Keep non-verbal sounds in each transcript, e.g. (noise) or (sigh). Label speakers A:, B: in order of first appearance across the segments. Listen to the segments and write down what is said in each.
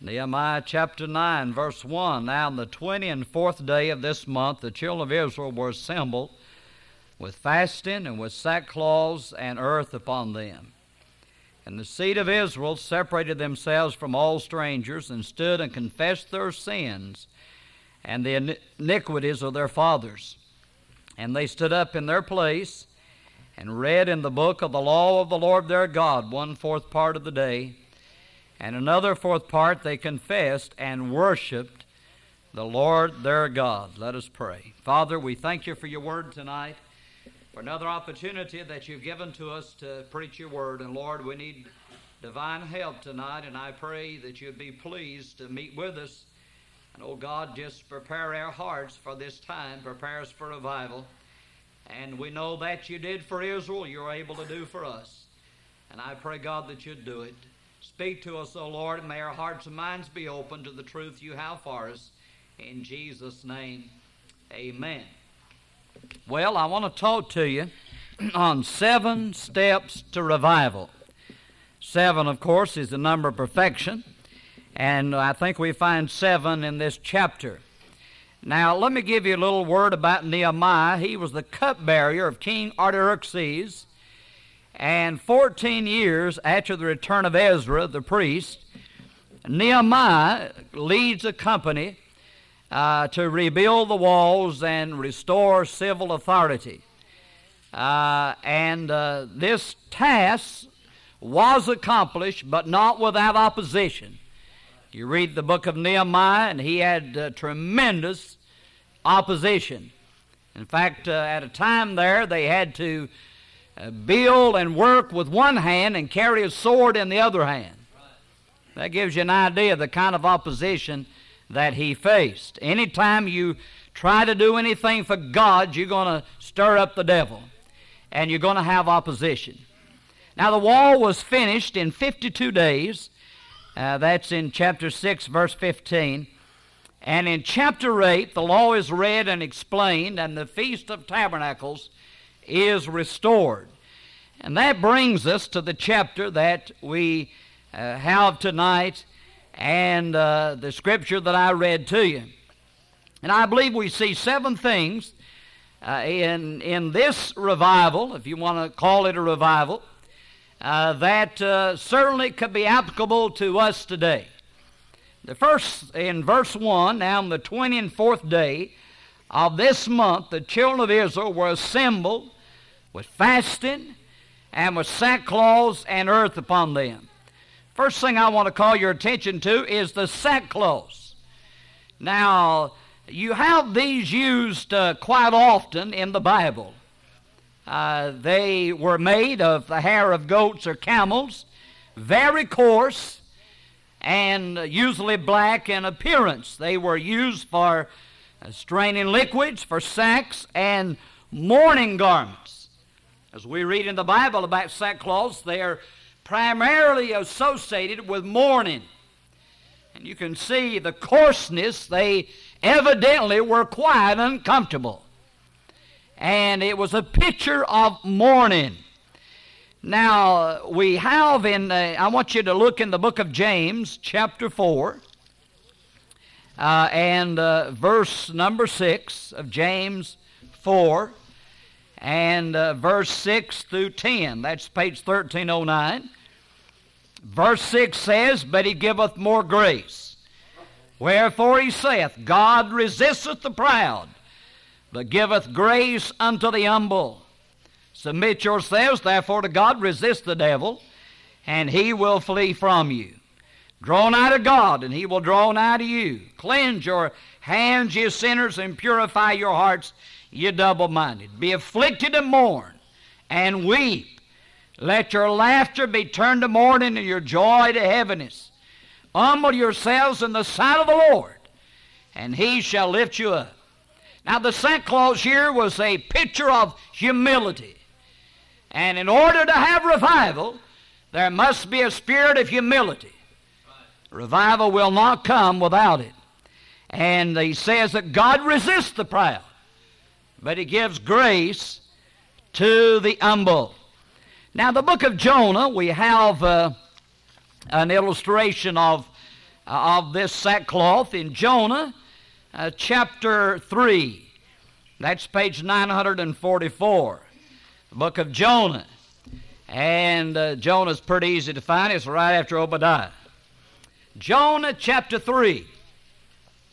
A: Nehemiah chapter 9, verse 1. Now, on the twenty and fourth day of this month, the children of Israel were assembled with fasting and with sackcloths and earth upon them. And the seed of Israel separated themselves from all strangers and stood and confessed their sins and the iniquities of their fathers. And they stood up in their place and read in the book of the law of the Lord their God one fourth part of the day and another fourth part they confessed and worshiped the Lord their God. Let us pray. Father, we thank you for your word tonight, for another opportunity that you've given to us to preach your word. And Lord, we need divine help tonight, and I pray that you'd be pleased to meet with us. And oh God, just prepare our hearts for this time, prepare us for revival. And we know that you did for Israel, you're able to do for us. And I pray, God, that you'd do it. Speak to us, O Lord, and may our hearts and minds be open to the truth you have for us. In Jesus' name, amen. Well, I want to talk to you (clears throat) on seven steps to revival. Seven, of course, is the number of perfection, and I think we find seven in this chapter. Now, let me give you a little word about Nehemiah. He was the cupbearer of King Artaxerxes and 14 years after the return of Ezra, the priest, Nehemiah leads a company uh, to rebuild the walls and restore civil authority. Uh, and uh, this task was accomplished, but not without opposition. You read the book of Nehemiah, and he had uh, tremendous opposition. In fact, uh, at a time there, they had to build and work with one hand and carry a sword in the other hand. That gives you an idea of the kind of opposition that he faced. Anytime you try to do anything for God, you're going to stir up the devil and you're going to have opposition. Now, the wall was finished in 52 days. Uh, that's in chapter 6, verse 15. And in chapter 8, the law is read and explained, and the Feast of Tabernacles is restored. And that brings us to the chapter that we uh, have tonight and uh, the scripture that I read to you. And I believe we see seven things uh, in, in this revival, if you want to call it a revival, uh, that uh, certainly could be applicable to us today. The first, in verse 1, now on the 24th day of this month, the children of Israel were assembled with fasting and with sackcloths and earth upon them. First thing I want to call your attention to is the sackcloths. Now, you have these used uh, quite often in the Bible. Uh, they were made of the hair of goats or camels, very coarse, and usually black in appearance. They were used for uh, straining liquids, for sacks, and mourning garments. As we read in the Bible about sackcloths, they are primarily associated with mourning. And you can see the coarseness, they evidently were quite uncomfortable. And it was a picture of mourning. Now, we have in, uh, I want you to look in the book of James, chapter 4, uh, and uh, verse number 6 of James 4 and uh, verse 6 through 10. That's page 1309. Verse 6 says, But he giveth more grace. Wherefore he saith, God resisteth the proud, but giveth grace unto the humble. Submit yourselves therefore to God, resist the devil, and he will flee from you. Draw nigh to God, and he will draw nigh to you. Cleanse your hands, ye sinners, and purify your hearts, ye double minded. Be afflicted and mourn and weep. Let your laughter be turned to mourning and your joy to heaviness. Humble yourselves in the sight of the Lord, and he shall lift you up. Now, the sackcloth here was a picture of humility. And in order to have revival, there must be a spirit of humility. Revival will not come without it. And he says that God resists the proud, but he gives grace to the humble. Now, the book of Jonah, we have uh, an illustration of uh, of this sackcloth in Jonah uh, chapter 3. That's page 944, the book of Jonah. And uh, Jonah's pretty easy to find. It's right after Obadiah. Jonah chapter 3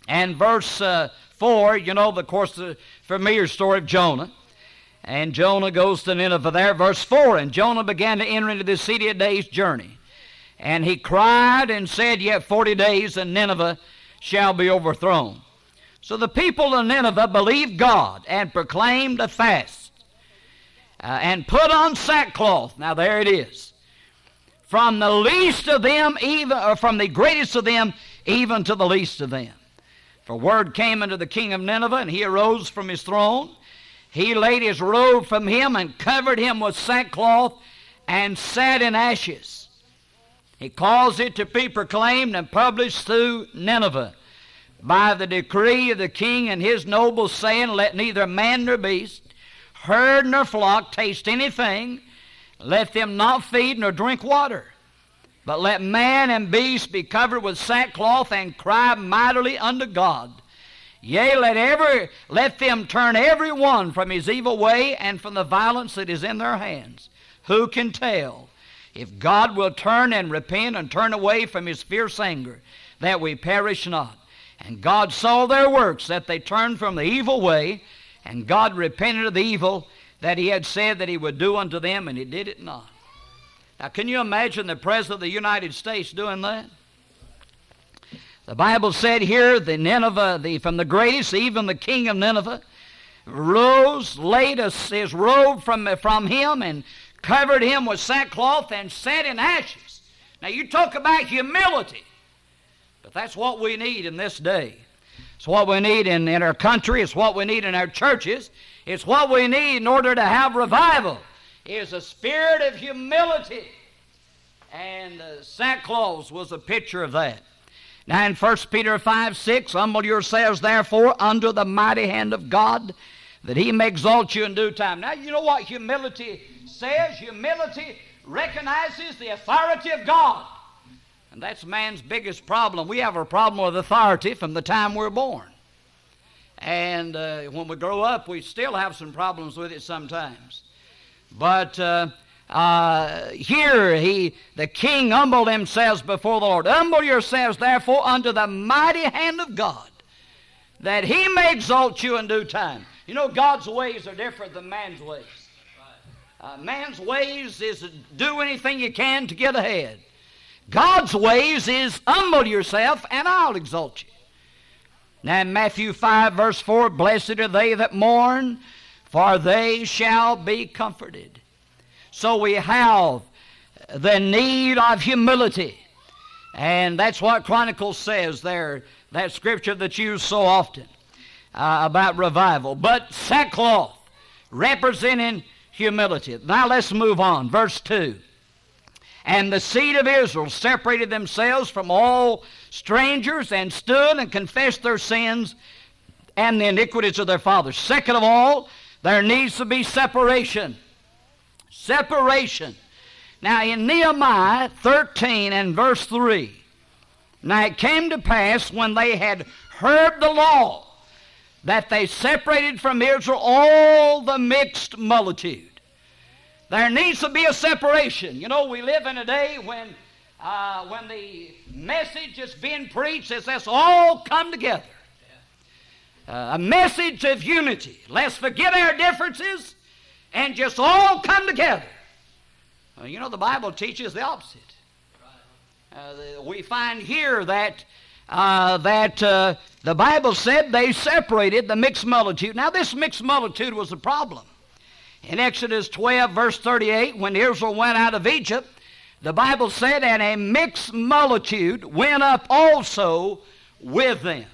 A: and verse uh, 4, you know, of course, the familiar story of Jonah. And Jonah goes to Nineveh there, verse 4. And Jonah began to enter into the city a day's journey. And he cried and said, Yet forty days, and Nineveh shall be overthrown. So the people of Nineveh believed God and proclaimed a fast uh, and put on sackcloth. Now there it is. From the least of them, even or from the greatest of them, even to the least of them. For word came unto the king of Nineveh, and he arose from his throne he laid his robe from him and covered him with sackcloth and sat in ashes. He caused it to be proclaimed and published through Nineveh by the decree of the king and his nobles, saying, Let neither man nor beast, herd nor flock taste anything, let them not feed nor drink water. But let man and beast be covered with sackcloth and cry mightily unto God. Yea, let every let them turn every one from his evil way and from the violence that is in their hands. Who can tell if God will turn and repent and turn away from his fierce anger, that we perish not? And God saw their works, that they turned from the evil way, and God repented of the evil that he had said that he would do unto them, and he did it not. Now, can you imagine the President of the United States doing that? The Bible said here, the Nineveh, the, from the greatest, even the king of Nineveh, rose, laid his robe from, from him, and covered him with sackcloth and sat in ashes. Now, you talk about humility, but that's what we need in this day. It's what we need in, in our country, it's what we need in our churches, it's what we need in order to have revival, is a spirit of humility. And uh, sackcloth was a picture of that. Now in 1 Peter 5 6, humble yourselves therefore under the mighty hand of God, that he may exalt you in due time. Now you know what humility says? Humility recognizes the authority of God. And that's man's biggest problem. We have a problem with authority from the time we're born. And uh, when we grow up, we still have some problems with it sometimes. But uh, uh, here he, the king humbled himself before the Lord. Humble yourselves, therefore, under the mighty hand of God, that he may exalt you in due time. You know, God's ways are different than man's ways. Uh, man's ways is do anything you can to get ahead. God's ways is humble yourself and I'll exalt you. Now in Matthew 5, verse 4, blessed are they that mourn, for they shall be comforted. So we have the need of humility. And that's what Chronicles says there, that scripture that's used so often uh, about revival. But sackcloth, representing humility. Now let's move on. Verse 2. And the seed of Israel separated themselves from all strangers and stood and confessed their sins and the iniquities of their fathers. Second of all, there needs to be separation. Separation. Now, in Nehemiah 13 and verse 3, now it came to pass when they had heard the law that they separated from Israel all the mixed multitude. There needs to be a separation. You know, we live in a day when, uh, when the message is being preached is let's all come together. Uh, a message of unity. Let's forget our differences and just all come together. Uh, you know, the Bible teaches the opposite. Uh, we find here that uh, that uh, the Bible said they separated the mixed multitude. Now, this mixed multitude was a problem. In Exodus 12, verse 38, when Israel went out of Egypt, the Bible said, and a mixed multitude went up also with them.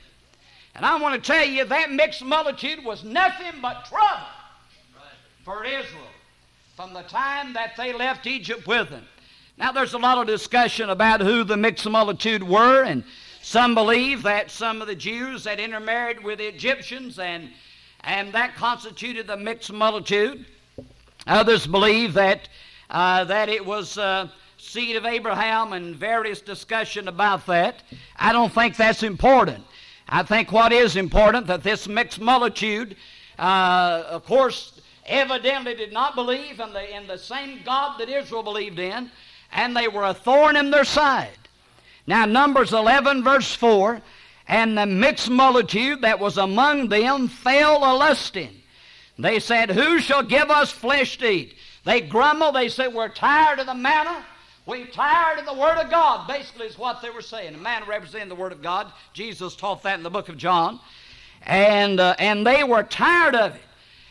A: And I want to tell you that mixed multitude was nothing but trouble for Israel from the time that they left Egypt with them. Now, there's a lot of discussion about who the mixed multitude were, and some believe that some of the Jews had intermarried with the Egyptians, and, and that constituted the mixed multitude. Others believe that, uh, that it was uh, seed of Abraham and various discussion about that. I don't think that's important. I think what is important that this mixed multitude, uh, of course, evidently did not believe in the, in the same God that Israel believed in, and they were a thorn in their side. Now, Numbers 11, verse 4 And the mixed multitude that was among them fell a lusting. They said, Who shall give us flesh to eat? They grumbled. They said, We're tired of the manna. We're tired of the Word of God, basically, is what they were saying. Manna representing the Word of God. Jesus taught that in the book of John. And, uh, and they were tired of it.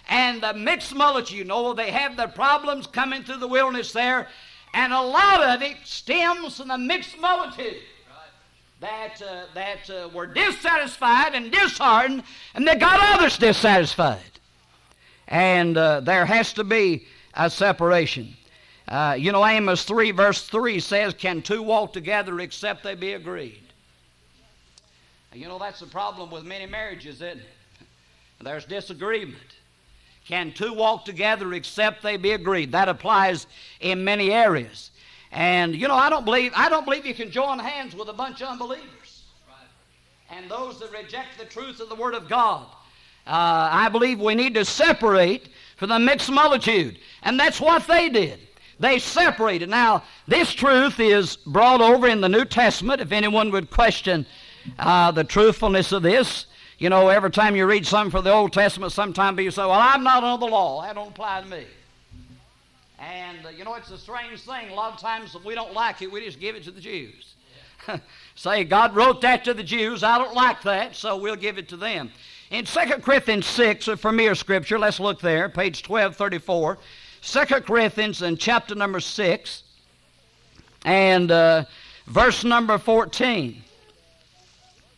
A: And the mixed multitude, you know, they have their problems coming through the wilderness there. And a lot of it stems from the mixed multitude that, uh, that uh, were dissatisfied and disheartened, and they got others dissatisfied. And uh, there has to be a separation. Uh, you know, Amos 3, verse 3 says, Can two walk together except they be agreed? You know, that's the problem with many marriages, isn't it? There's disagreement. Can two walk together except they be agreed? That applies in many areas. And you know, I don't believe I don't believe you can join hands with a bunch of unbelievers. And those that reject the truth of the Word of God. Uh, I believe we need to separate from the mixed multitude. And that's what they did. They separated. Now, this truth is brought over in the New Testament. If anyone would question uh, the truthfulness of this, you know, every time you read something from the Old Testament, sometimes you say, Well, I'm not under the law. That don't apply to me. And, uh, you know, it's a strange thing. A lot of times, if we don't like it, we just give it to the Jews. (laughs) say, God wrote that to the Jews. I don't like that, so we'll give it to them. In 2 Corinthians 6, a familiar scripture, let's look there, page 1234. 2 Corinthians in chapter number 6 and uh, verse number 14.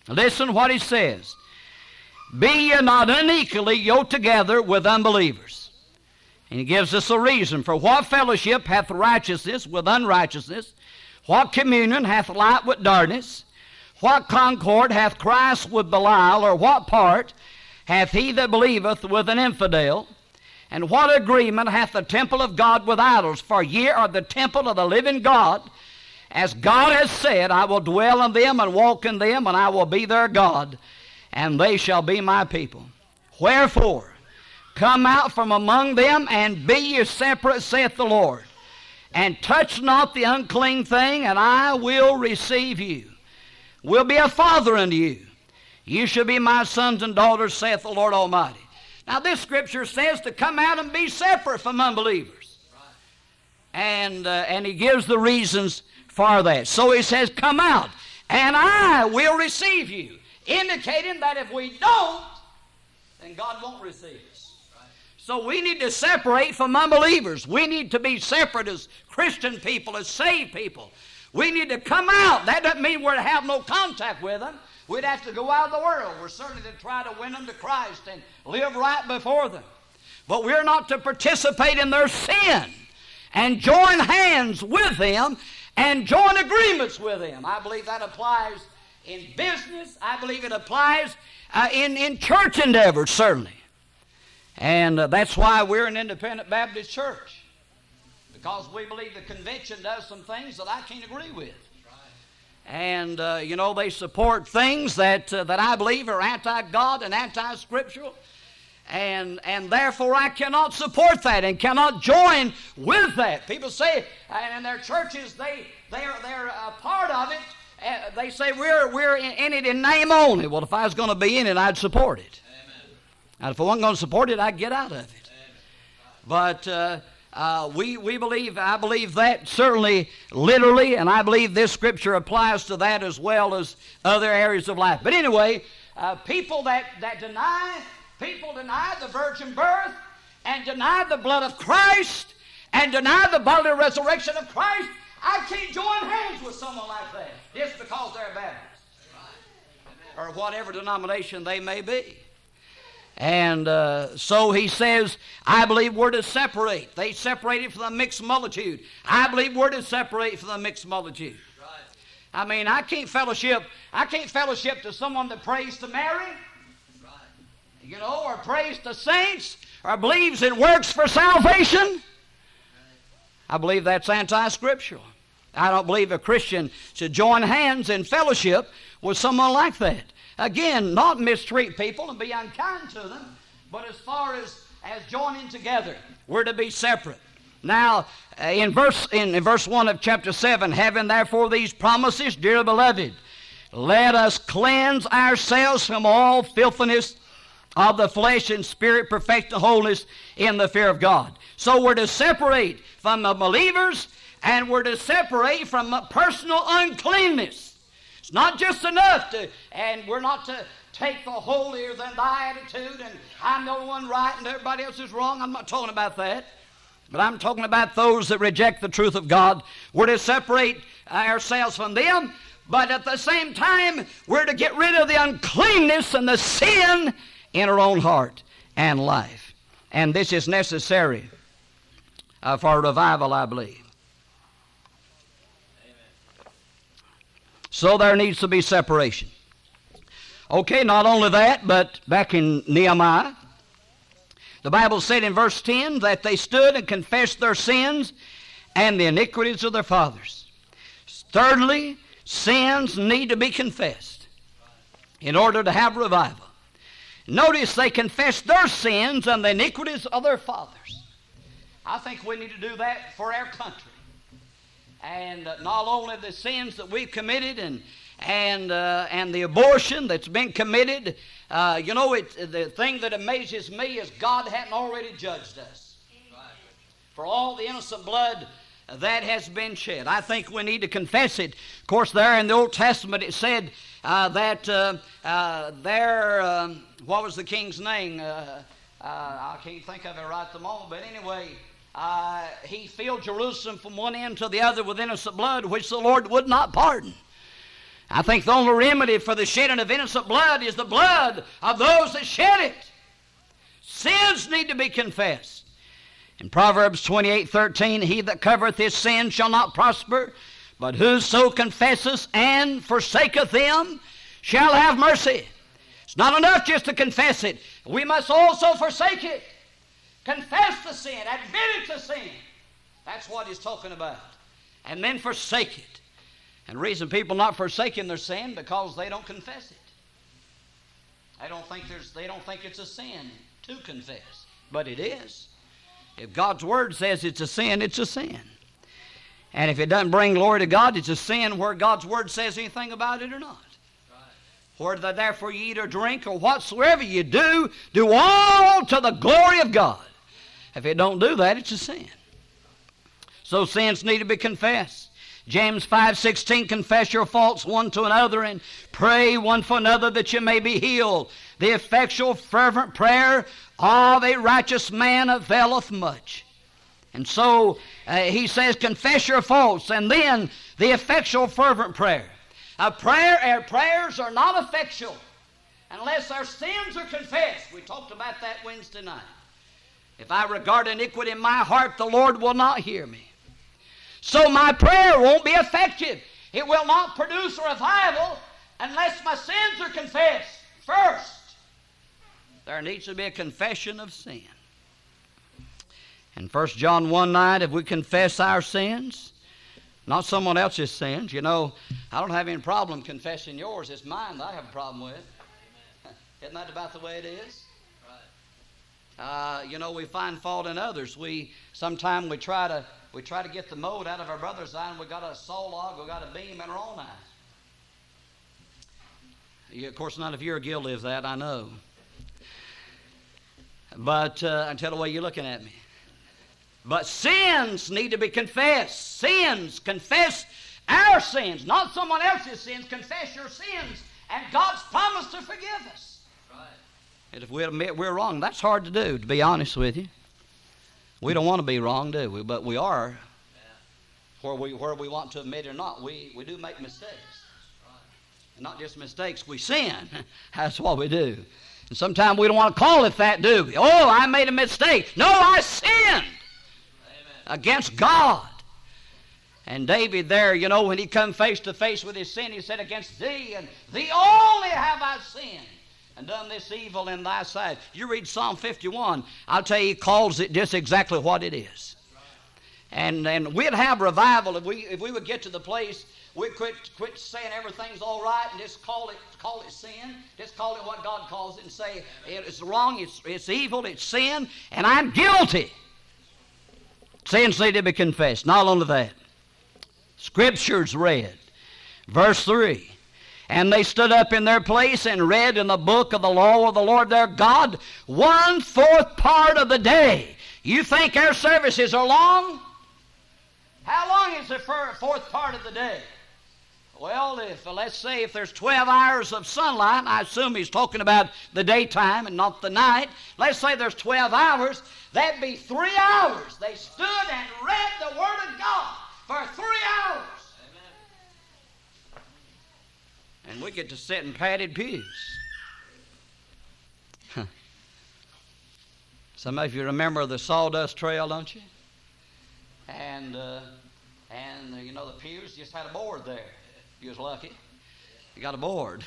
A: Listen what he says. Be ye not unequally yoked together with unbelievers. And he gives us a reason. For what fellowship hath righteousness with unrighteousness? What communion hath light with darkness? What concord hath Christ with Belial? Or what part hath he that believeth with an infidel? And what agreement hath the temple of God with idols? For ye are the temple of the living God. As God has said, I will dwell in them and walk in them, and I will be their God and they shall be my people. Wherefore, come out from among them and be ye separate, saith the Lord, and touch not the unclean thing, and I will receive you. Will be a father unto you. You shall be my sons and daughters, saith the Lord Almighty. Now, this scripture says to come out and be separate from unbelievers. And, uh, and he gives the reasons for that. So he says, Come out, and I will receive you indicating that if we don't, then God won't receive us. So we need to separate from unbelievers. We need to be separate as Christian people, as saved people. We need to come out. That doesn't mean we're to have no contact with them. We'd have to go out of the world. We're certainly to try to win them to Christ and live right before them. But we're not to participate in their sin and join hands with them and join agreements with them. I believe that applies in business. I believe it applies uh, in, in church endeavors, certainly. And uh, that's why we're an independent Baptist church. Because we believe the convention does some things that I can't agree with. And, uh, you know, they support things that, uh, that I believe are anti God and anti scriptural. And, and therefore, I cannot support that and cannot join with that. People say, and in their churches, they, they're, they're a part of it uh, they say we're, we're in it in name only. Well, if I was going to be in it, I'd support it. Amen. And if I wasn't going to support it, I'd get out of it. But uh, uh, we, we believe, I believe that certainly literally, and I believe this scripture applies to that as well as other areas of life. But anyway, uh, people that, that deny, people deny the virgin birth and deny the blood of Christ and deny the bodily resurrection of Christ I can't join hands with someone like that just because they're Baptist or whatever denomination they may be. And uh, so he says, I believe we're to separate. They separated from the mixed multitude. I believe we're to separate from the mixed multitude. I mean, I can't fellowship. I can't fellowship to someone that prays to Mary, you know, or prays to saints, or believes in works for salvation. I believe that's anti-scriptural.
B: I don't believe a Christian should join hands in fellowship with someone like that. Again, not mistreat people and be unkind to them, but as far as, as joining together, we're to be separate. Now, uh, in verse, in, in verse 1 of chapter 7, having therefore these promises, dear beloved, let us cleanse ourselves from all filthiness of the flesh and spirit, perfect the wholeness in the fear of God. So we're to separate from the believers and we're to separate from personal uncleanness. Not just enough to, and we're not to take the holier than thy attitude and I'm the one right and everybody else is wrong. I'm not talking about that. But I'm talking about those that reject the truth of God. We're to separate ourselves from them, but at the same time, we're to get rid of the uncleanness and the sin in our own heart and life. And this is necessary uh, for revival, I believe. So there needs to be separation. Okay, not only that, but back in Nehemiah, the Bible said in verse 10 that they stood and confessed their sins and the iniquities of their fathers. Thirdly, sins need to be confessed in order to have revival. Notice they confessed their sins and the iniquities of their fathers. I think we need to do that for our country. And uh, not only the sins that we've committed and, and, uh, and the abortion that's been committed. Uh, you know, it, the thing that amazes me is God hadn't already judged us for all the innocent blood that has been shed. I think we need to confess it. Of course, there in the Old Testament it said uh, that uh, uh, there, um, what was the king's name? I can't think of it right at the moment, but anyway, uh, he filled Jerusalem from one end to the other with innocent blood, which the Lord would not pardon. I think the only remedy for the shedding of innocent blood is the blood of those that shed it. Sins need to be confessed. In Proverbs 28 13, he that covereth his sin shall not prosper, but whoso confesseth and forsaketh them shall have mercy. It's not enough just to confess it, we must also forsake it. Confess the sin, admit it to sin. That's what he's talking about. And then forsake it. And reason people not forsaking their sin because they don't confess it. They don't think there's they don't think it's a sin to confess. But it is. If God's word says it's a sin, it's a sin. And if it doesn't bring glory to God, it's a sin where God's word says anything about it or not. Whether therefore you eat or drink or whatsoever you do, do all to the glory of God. If it don't do that, it's a sin. So sins need to be confessed. James 5:16 confess your faults one to another and pray one for another that you may be healed. The effectual fervent prayer of a righteous man availeth much. And so uh, he says confess your faults and then the effectual fervent prayer. A prayer our prayers are not effectual unless our sins are confessed. We talked about that Wednesday night. If I regard iniquity in my heart, the Lord will not hear me. So my prayer won't be effective. It will not produce a revival unless my sins are confessed first. There needs to be a confession of sin. In 1 John 1 9, if we confess our sins, not someone else's sins, you know, I don't have any problem confessing yours. It's mine that I have a problem with. (laughs) Isn't that about the way it is? Uh, you know, we find fault in others. We sometimes we try to we try to get the mold out of our brother's eye, and we got a saw log, we got a beam in our own eye. You, of course, none of you are guilty of that, I know. But uh, I tell the way you're looking at me. But sins need to be confessed. Sins, confess our sins, not someone else's sins. Confess your sins, and God's promised to forgive us. And if we admit we're wrong, that's hard to do, to be honest with you. We don't want to be wrong, do we? But we are. Where we, where we want to admit or not, we, we do make mistakes. And not just mistakes, we sin. (laughs) That's what we do. And sometimes we don't want to call it that, do we? Oh, I made a mistake. No, I sinned against God. And David there, you know, when he come face to face with his sin, he said, Against thee and thee only have I sinned and done this evil in thy sight. You read Psalm 51, I'll tell you, he calls it just exactly what it is. and, and we'd have revival if we, if we would get to the place we quit quit saying everything's all right and just call it call it sin. Just call it what God calls it and say it's wrong, it's it's evil, it's sin, and I'm guilty. Sins need to be confessed. Not only that. Scriptures read. Verse 3. And they stood up in their place and read in the book of the law of the Lord their God one fourth part of the day. You think our services are long? How long is the fourth part of the day? Well, if uh, let's say if there's 12 hours of sunlight, I assume he's talking about the daytime and not the night. Let's say there's 12 hours, that'd be three hours. They stood and read the Word of God for three hours. And we get to sit in padded pews. Some of you remember the sawdust trail, don't you? And uh, and uh, you know the pews just had a board there. You was lucky. You got a board.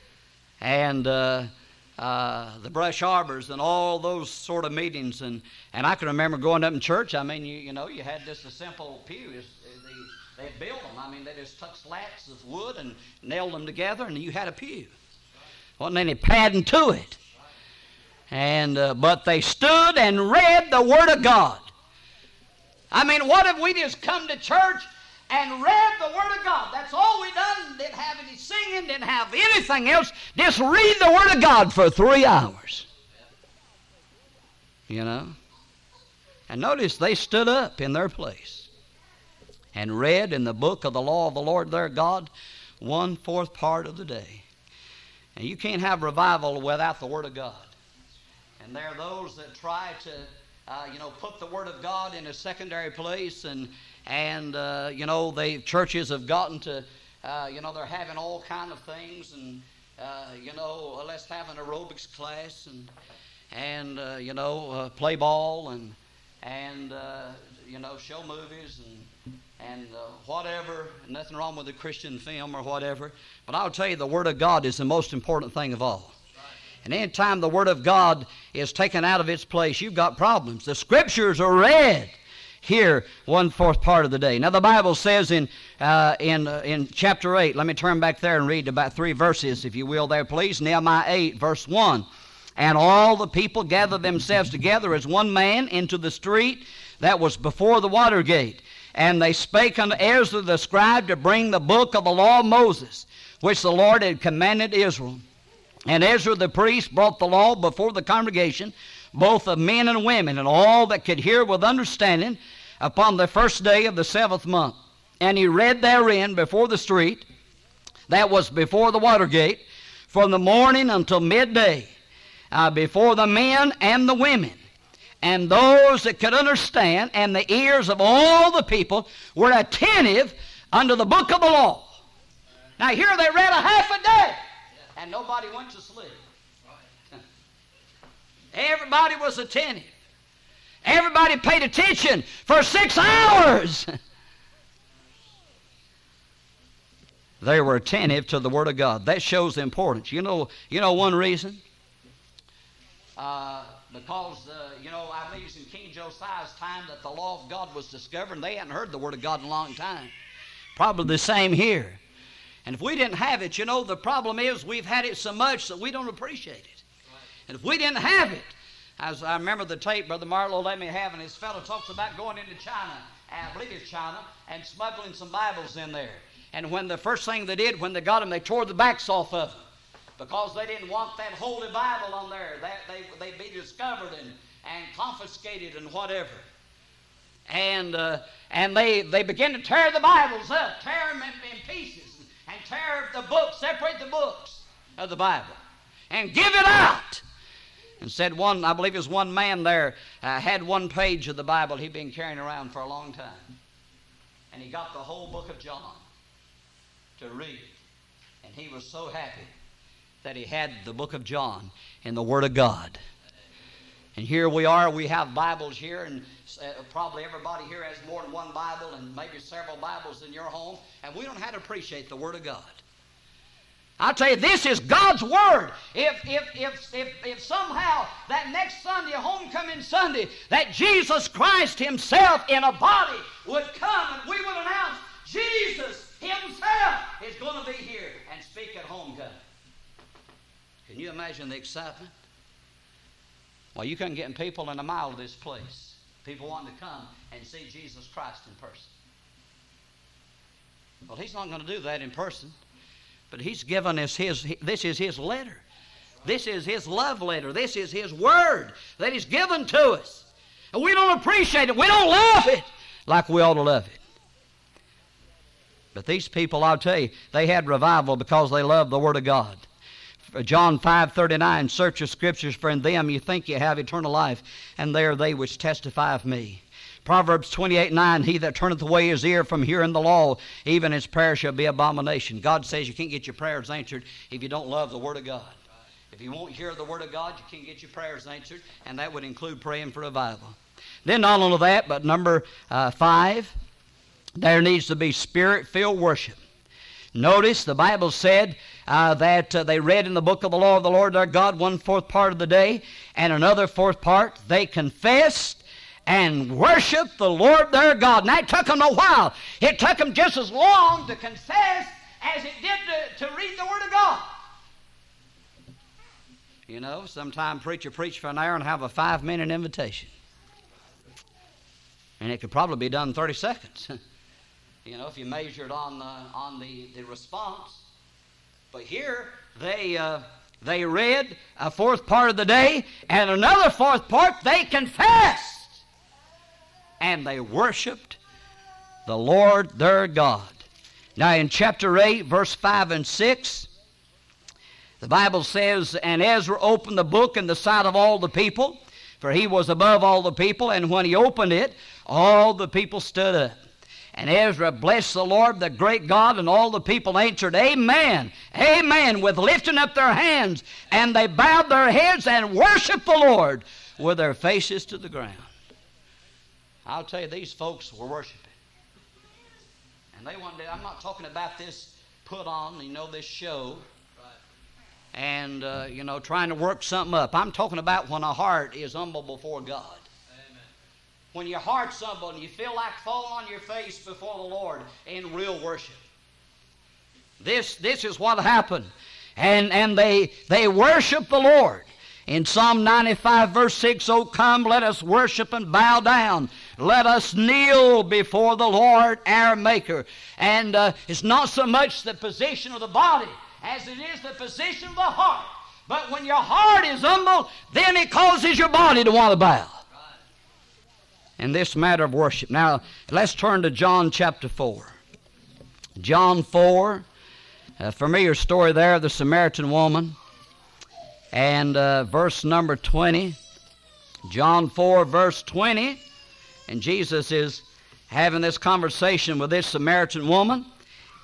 B: (laughs) and uh, uh, the brush arbors and all those sort of meetings. And, and I can remember going up in church. I mean, you, you know, you had just a simple pew. They, built them. I mean, they just took slats of wood and nailed them together, and you had a pew. Wasn't any padding to it. And uh, but they stood and read the Word of God. I mean, what if we just come to church and read the Word of God. That's all we done. Didn't have any singing, didn't have anything else. Just read the Word of God for three hours. You know? And notice they stood up in their place and read in the book of the law of the Lord their God one fourth part of the day. And you can't have revival without the Word of God. And there are those that try to, uh, you know, put the Word of God in a secondary place and and uh, you know the churches have gotten to uh, you know they're having all kind of things and uh, you know let's have an aerobics class and and uh, you know uh, play ball and and uh, you know show movies and and whatever nothing wrong with a christian film or whatever but i'll tell you the word of god is the most important thing of all and anytime the word of god is taken out of its place you've got problems the scriptures are read here one fourth part of the day. Now the Bible says in uh, in uh, in chapter eight. Let me turn back there and read about three verses, if you will, there, please. Nehemiah eight, verse one. And all the people gathered themselves together as one man into the street that was before the water gate. And they spake unto Ezra the scribe to bring the book of the law of Moses, which the Lord had commanded Israel. And Ezra the priest brought the law before the congregation, both of men and women, and all that could hear with understanding upon the first day of the seventh month. And he read therein before the street, that was before the water gate, from the morning until midday, uh, before the men and the women. And those that could understand, and the ears of all the people were attentive unto the book of the law. Now, here they read a half a day, and nobody went to sleep. Everybody was attentive. Everybody paid attention for six hours. (laughs) they were attentive to the Word of God. That shows the importance. You know, you know one reason? Uh, because, uh, you know, I believe it's in King Josiah's time that the law of God was discovered, and they hadn't heard the Word of God in a long time. Probably the same here. And if we didn't have it, you know, the problem is we've had it so much that we don't appreciate it. And if we didn't have it, as I remember the tape Brother Marlowe let me have, and his fellow talks about going into China, I believe it's China, and smuggling some Bibles in there. And when the first thing they did, when they got them, they tore the backs off of them because they didn't want that Holy Bible on there. That they, they'd be discovered and, and confiscated and whatever. And, uh, and they, they began to tear the Bibles up, tear them in, in pieces, and tear the books, separate the books of the Bible, and give it out and said one, I believe it was one man there, uh, had one page of the Bible he'd been carrying around for a long time. And he got the whole book of John to read. And he was so happy that he had the book of John in the Word of God. And here we are, we have Bibles here, and uh, probably everybody here has more than one Bible and maybe several Bibles in your home, and we don't have to appreciate the Word of God. I'll tell you, this is God's Word. If, if, if, if, if somehow that next Sunday, homecoming Sunday, that Jesus Christ Himself in a body would come and we would announce Jesus Himself is going to be here and speak at homecoming. Can you imagine the excitement? Well, you couldn't get people in a mile of this place. People wanting to come and see Jesus Christ in person. Well, He's not going to do that in person. But he's given us his, this is his letter. This is his love letter. This is his word that he's given to us. And we don't appreciate it. We don't love it like we ought to love it. But these people, I'll tell you, they had revival because they loved the Word of God. John 5 39, search the scriptures, for in them you think you have eternal life, and they are they which testify of me. Proverbs 28 9, He that turneth away his ear from hearing the law, even his prayer shall be abomination. God says you can't get your prayers answered if you don't love the Word of God. If you won't hear the Word of God, you can't get your prayers answered, and that would include praying for revival. Then, not only that, but number uh, five, there needs to be spirit filled worship. Notice the Bible said uh, that uh, they read in the book of the law of the Lord their God one fourth part of the day, and another fourth part they confessed and worship the Lord their God. And that took them a while. It took them just as long to confess as it did to, to read the Word of God. You know, sometime preacher preach for an hour and have a five minute invitation. And it could probably be done in 30 seconds. (laughs) you know, if you measured on the, on the, the response. But here, they, uh, they read a fourth part of the day, and another fourth part they confessed and they worshiped the Lord their God. Now, in chapter 8, verse 5 and 6, the Bible says, And Ezra opened the book in the sight of all the people, for he was above all the people, and when he opened it, all the people stood up. And Ezra blessed the Lord, the great God, and all the people answered, Amen, Amen, with lifting up their hands. And they bowed their heads and worshiped the Lord with their faces to the ground. I'll tell you, these folks were worshiping. And they wanted, I'm not talking about this put on, you know, this show, and, uh, you know, trying to work something up. I'm talking about when a heart is humble before God. When your heart's humble and you feel like falling on your face before the Lord in real worship. This, this is what happened. And, and they, they worship the Lord. In Psalm 95, verse 6, Oh, come, let us worship and bow down. Let us kneel before the Lord our Maker. And uh, it's not so much the position of the body as it is the position of the heart. But when your heart is humble, then it causes your body to want to bow. In this matter of worship. Now, let's turn to John chapter 4. John 4, a familiar story there the Samaritan woman and uh, verse number 20. John 4, verse 20. And Jesus is having this conversation with this Samaritan woman.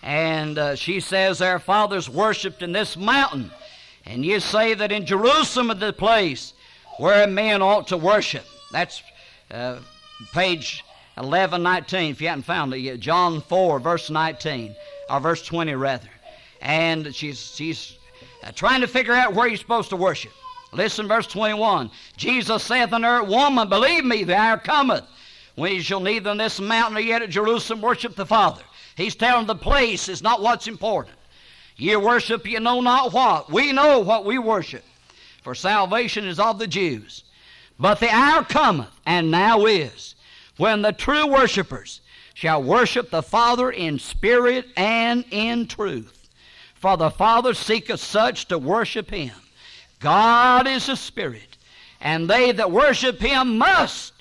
B: And uh, she says, Our fathers worshipped in this mountain. And you say that in Jerusalem is the place where men ought to worship. That's uh, page 11, 19, if you haven't found it yet. John 4, verse 19, or verse 20, rather. And she's, she's uh, trying to figure out where you're supposed to worship. Listen, verse 21. Jesus saith unto her, Woman, believe me, the hour cometh when you shall neither in this mountain nor yet at Jerusalem worship the Father. He's telling the place is not what's important. Ye worship you know not what. We know what we worship, for salvation is of the Jews. But the hour cometh, and now is, when the true worshippers shall worship the Father in spirit and in truth. For the Father seeketh such to worship him. God is a spirit, and they that worship him must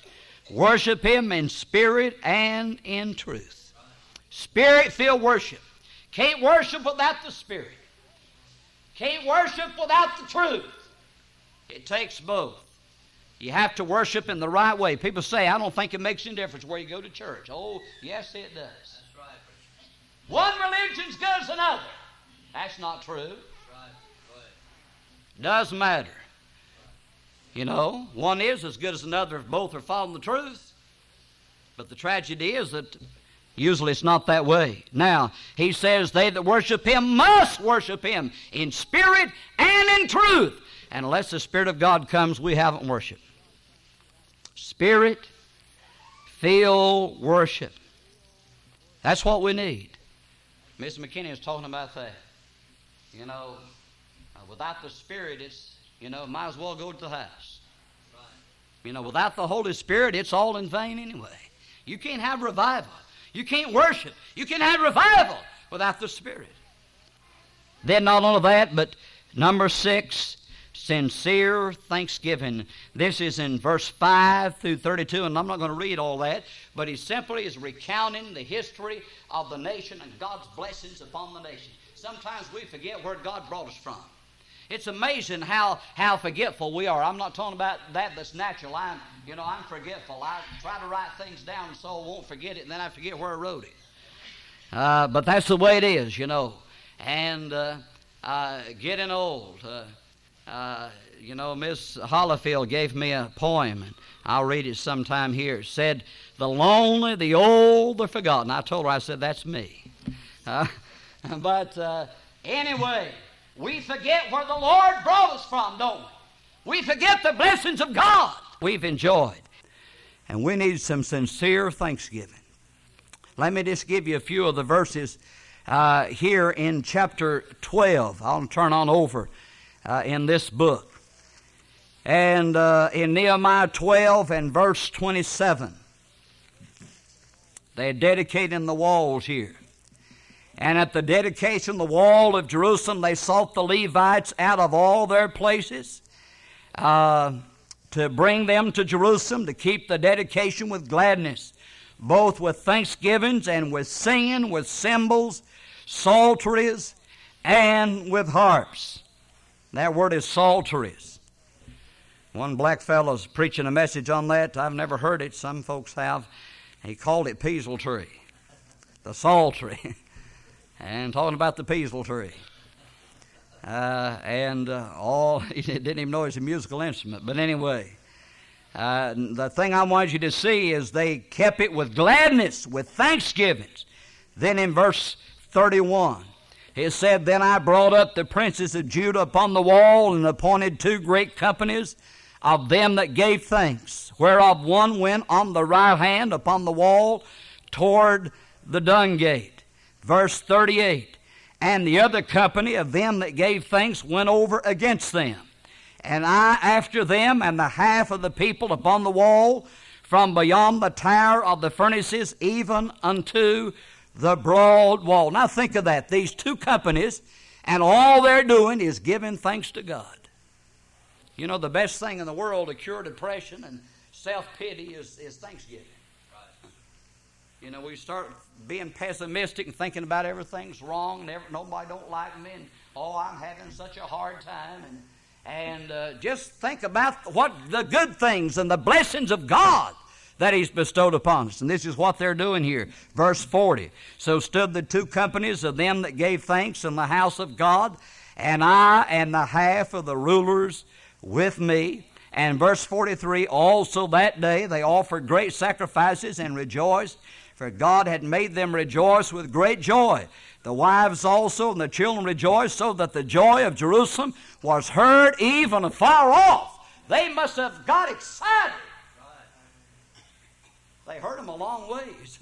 B: worship him in spirit and in truth. Spirit filled worship. Can't worship without the Spirit. Can't worship without the truth. It takes both. You have to worship in the right way. People say, I don't think it makes any difference where you go to church. Oh, yes, it does. One religion's good as another. That's not true. Doesn't matter. You know, one is as good as another if both are following the truth. But the tragedy is that Usually it's not that way. Now, he says, They that worship him must worship him in spirit and in truth. And unless the Spirit of God comes, we haven't worshiped. Spirit filled worship. That's what we need. Mr. McKinney is talking about that. You know, uh, without the Spirit, it's, you know, might as well go to the house. You know, without the Holy Spirit, it's all in vain anyway. You can't have revival. You can't worship. You can't have revival without the Spirit. Then, not only that, but number six, sincere thanksgiving. This is in verse 5 through 32, and I'm not going to read all that, but he simply is recounting the history of the nation and God's blessings upon the nation. Sometimes we forget where God brought us from. It's amazing how, how forgetful we are. I'm not talking about that that's natural. I'm, you know, I'm forgetful. I try to write things down so I won't forget it, and then I forget where I wrote it. Uh, but that's the way it is, you know. And uh, uh, getting old. Uh, uh, you know, Miss Hollifield gave me a poem, and I'll read it sometime here. It said, The lonely, the old, the forgotten. I told her, I said, That's me. Uh, (laughs) but anyway, we forget where the Lord brought us from, don't we? We forget the blessings of God we've enjoyed. And we need some sincere thanksgiving. Let me just give you a few of the verses uh, here in chapter 12. I'll turn on over uh, in this book. And uh, in Nehemiah 12 and verse 27, they're dedicating the walls here. And at the dedication the wall of Jerusalem, they sought the Levites out of all their places uh, to bring them to Jerusalem to keep the dedication with gladness, both with thanksgivings and with singing, with cymbals, psalteries, and with harps. That word is psalteries. One black fellow's preaching a message on that. I've never heard it. Some folks have. He called it peaseltry, the psaltery. (laughs) and talking about the peasel tree. Uh, and uh, all, (laughs) he didn't even know it was a musical instrument. But anyway, uh, the thing I want you to see is they kept it with gladness, with thanksgivings. Then in verse 31, it said, Then I brought up the princes of Judah upon the wall and appointed two great companies of them that gave thanks, whereof one went on the right hand upon the wall toward the dung gate Verse 38 And the other company of them that gave thanks went over against them. And I after them, and the half of the people upon the wall, from beyond the tower of the furnaces, even unto the broad wall. Now think of that. These two companies, and all they're doing is giving thanks to God. You know, the best thing in the world to cure depression and self pity is, is thanksgiving. You know, we start being pessimistic and thinking about everything's wrong and every, nobody don't like me and oh, I'm having such a hard time and and uh, just think about what the good things and the blessings of God that He's bestowed upon us. And this is what they're doing here. Verse 40. So stood the two companies of them that gave thanks in the house of God, and I and the half of the rulers with me. And verse 43 Also that day they offered great sacrifices and rejoiced for God had made them rejoice with great joy. The wives also and the children rejoiced, so that the joy of Jerusalem was heard even afar off. They must have got excited. They heard him a long ways.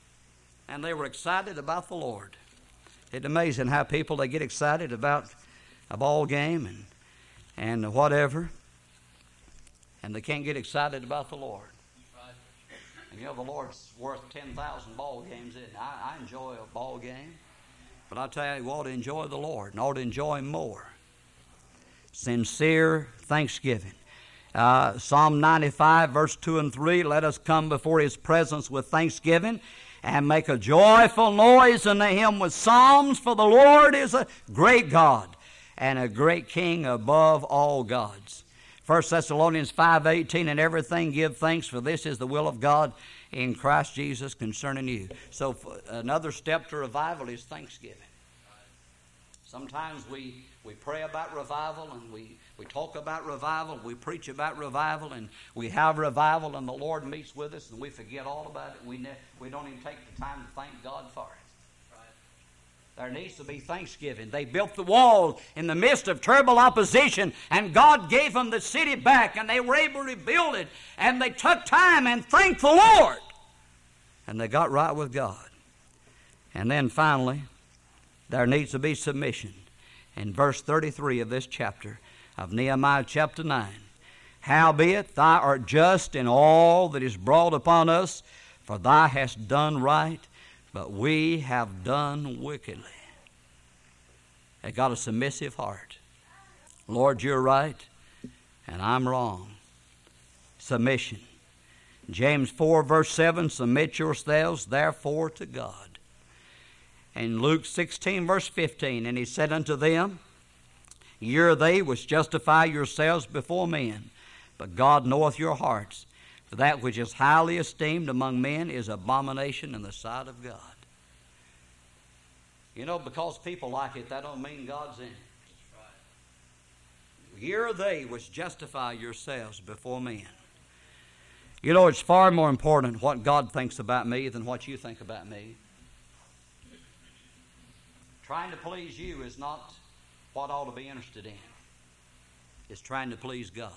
B: (laughs) and they were excited about the Lord. It's amazing how people they get excited about a ball game and and whatever, and they can't get excited about the Lord. And you know, the Lord's worth 10,000 ball games. I, I enjoy a ball game. But I tell you, you ought to enjoy the Lord and ought to enjoy Him more. Sincere thanksgiving. Uh, Psalm 95, verse 2 and 3 Let us come before His presence with thanksgiving and make a joyful noise unto Him with psalms, for the Lord is a great God and a great King above all gods. 1 Thessalonians 5:18 and everything give thanks for this is the will of God in Christ Jesus concerning you. So another step to revival is thanksgiving. Sometimes we, we pray about revival and we, we talk about revival, we preach about revival, and we have revival, and the Lord meets with us, and we forget all about it. We, ne- we don't even take the time to thank God for it. There needs to be thanksgiving. They built the wall in the midst of terrible opposition, and God gave them the city back, and they were able to rebuild it, and they took time and thanked the Lord. And they got right with God. And then finally, there needs to be submission. In verse 33 of this chapter of Nehemiah chapter 9, Howbeit, thou art just in all that is brought upon us, for thou hast done right but we have done wickedly. They got a submissive heart. Lord, you're right, and I'm wrong. Submission. James 4, verse 7 Submit yourselves, therefore, to God. And Luke 16, verse 15 And he said unto them, Ye are they which justify yourselves before men, but God knoweth your hearts. For that which is highly esteemed among men is abomination in the sight of God. You know, because people like it, that don't mean God's in it. Ye are they which justify yourselves before men. You know, it's far more important what God thinks about me than what you think about me. Trying to please you is not what ought to be interested in. It's trying to please God.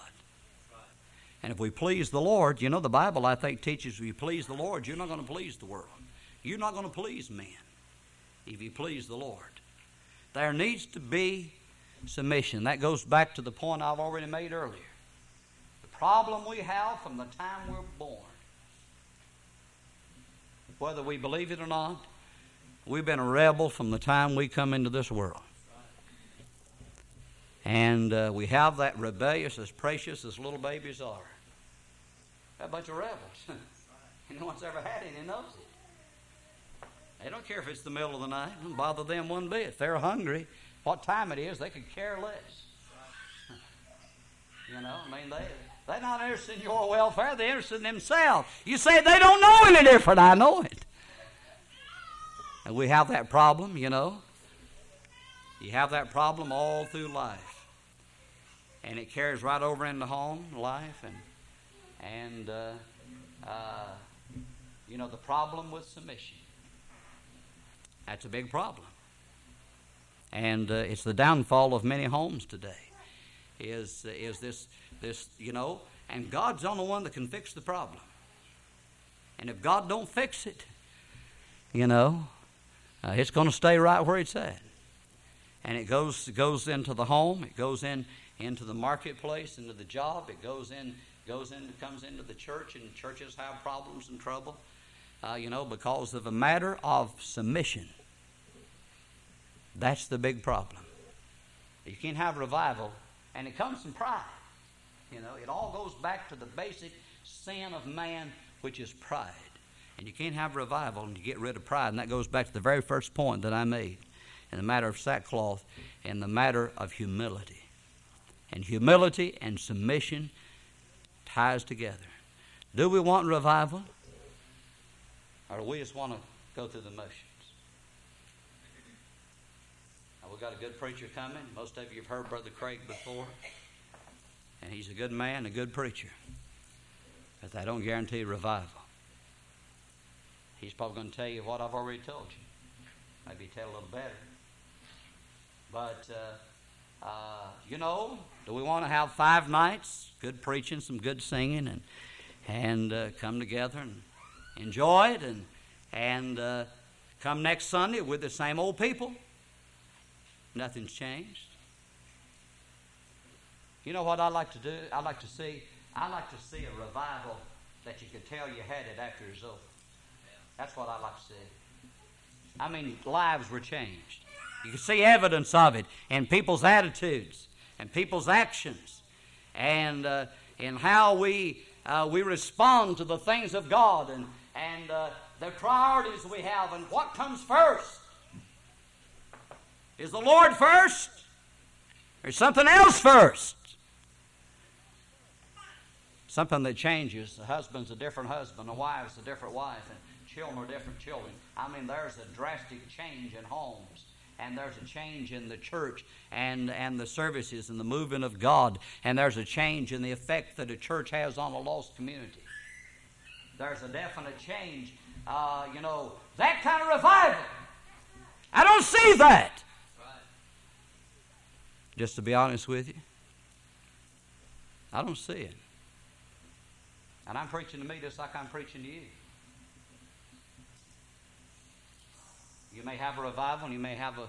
B: And if we please the Lord, you know, the Bible, I think, teaches if you please the Lord, you're not going to please the world. You're not going to please men if you please the Lord. There needs to be submission. That goes back to the point I've already made earlier. The problem we have from the time we're born, whether we believe it or not, we've been a rebel from the time we come into this world. And uh, we have that rebellious, as precious as little babies are. A bunch of rebels. and (laughs) no one's ever had any knows it. They don't care if it's the middle of the night. It doesn't bother them one bit. If they're hungry, what time it is, they could care less. (laughs) you know, I mean, they, they're not interested in your welfare. They're interested in themselves. You say they don't know any different. I know it. And we have that problem, you know. You have that problem all through life. And it carries right over into home life and and uh, uh, you know the problem with submission. That's a big problem. And uh, it's the downfall of many homes today is is this this you know and god's the only one that can fix the problem. And if god don't fix it you know uh, it's going to stay right where it's at and it goes goes into the home it goes in into the marketplace, into the job. It goes in, goes in, comes into the church, and churches have problems and trouble. Uh, you know, because of a matter of submission. That's the big problem. You can't have revival, and it comes from pride. You know, it all goes back to the basic sin of man, which is pride. And you can't have revival and you get rid of pride. And that goes back to the very first point that I made in the matter of sackcloth and the matter of humility. And humility and submission ties together. Do we want revival? Or do we just want to go through the motions? Now, we've got a good preacher coming. Most of you have heard Brother Craig before. And he's a good man, a good preacher. But they don't guarantee revival. He's probably going to tell you what I've already told you. Maybe tell a little better. But uh, uh, you know, do we want to have five nights, good preaching, some good singing, and and uh, come together and enjoy it, and and uh, come next Sunday with the same old people? Nothing's changed. You know what I like to do? I like to see. I like to see a revival that you could tell you had it after it's over. That's what I like to see. I mean, lives were changed. You can see evidence of it in people's attitudes and people's actions and uh, in how we, uh, we respond to the things of God and, and uh, the priorities we have and what comes first. Is the Lord first? Or something else first? Something that changes. The husband's a different husband, the wife's a different wife, and children are different children. I mean, there's a drastic change in homes
A: and there's a change in the church and, and the services and the moving of God, and there's a change in the effect that a church has on a lost community. There's a definite change. Uh, you know, that kind of revival. I don't see that. Just to be honest with you, I don't see it. And I'm preaching to me just like I'm preaching to you. You may have a revival and you may have a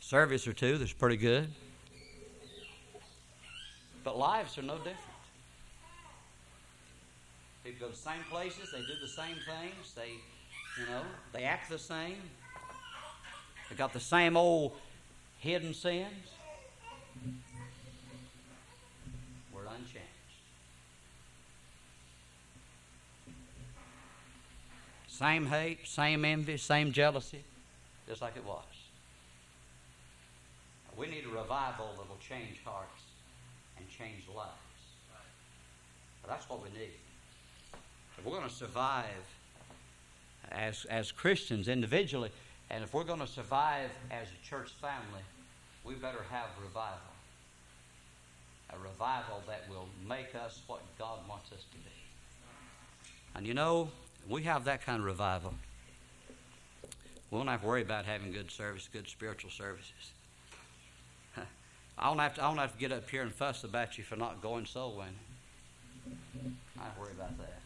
A: service or two that's pretty good. But lives are no different. People go to the same places, they do the same things, they, you know, they act the same. They got the same old hidden sins. We're unchanged. Same hate, same envy, same jealousy, just like it was. We need a revival that will change hearts and change lives. That's what we need. If we're going to survive as, as Christians individually, and if we're going to survive as a church family, we better have revival. A revival that will make us what God wants us to be. And you know, we have that kind of revival. We won't have to worry about having good service, good spiritual services. (laughs) I don't have to. I don't have to get up here and fuss about you for not going soul winning. I worry about that.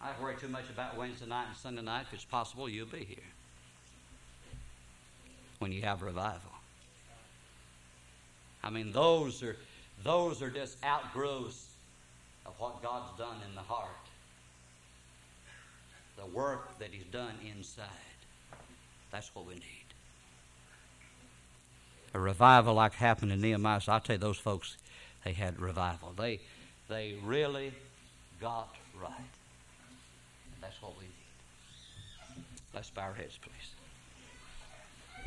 A: I worry too much about Wednesday night and Sunday night. If it's possible, you'll be here when you have revival. I mean, those are those are just outgrowths of what God's done in the heart the work that He's done inside. That's what we need. A revival like happened in Nehemiah. So I'll tell you, those folks, they had revival. They, they really got right. That's what we need. Let's bow our heads, please.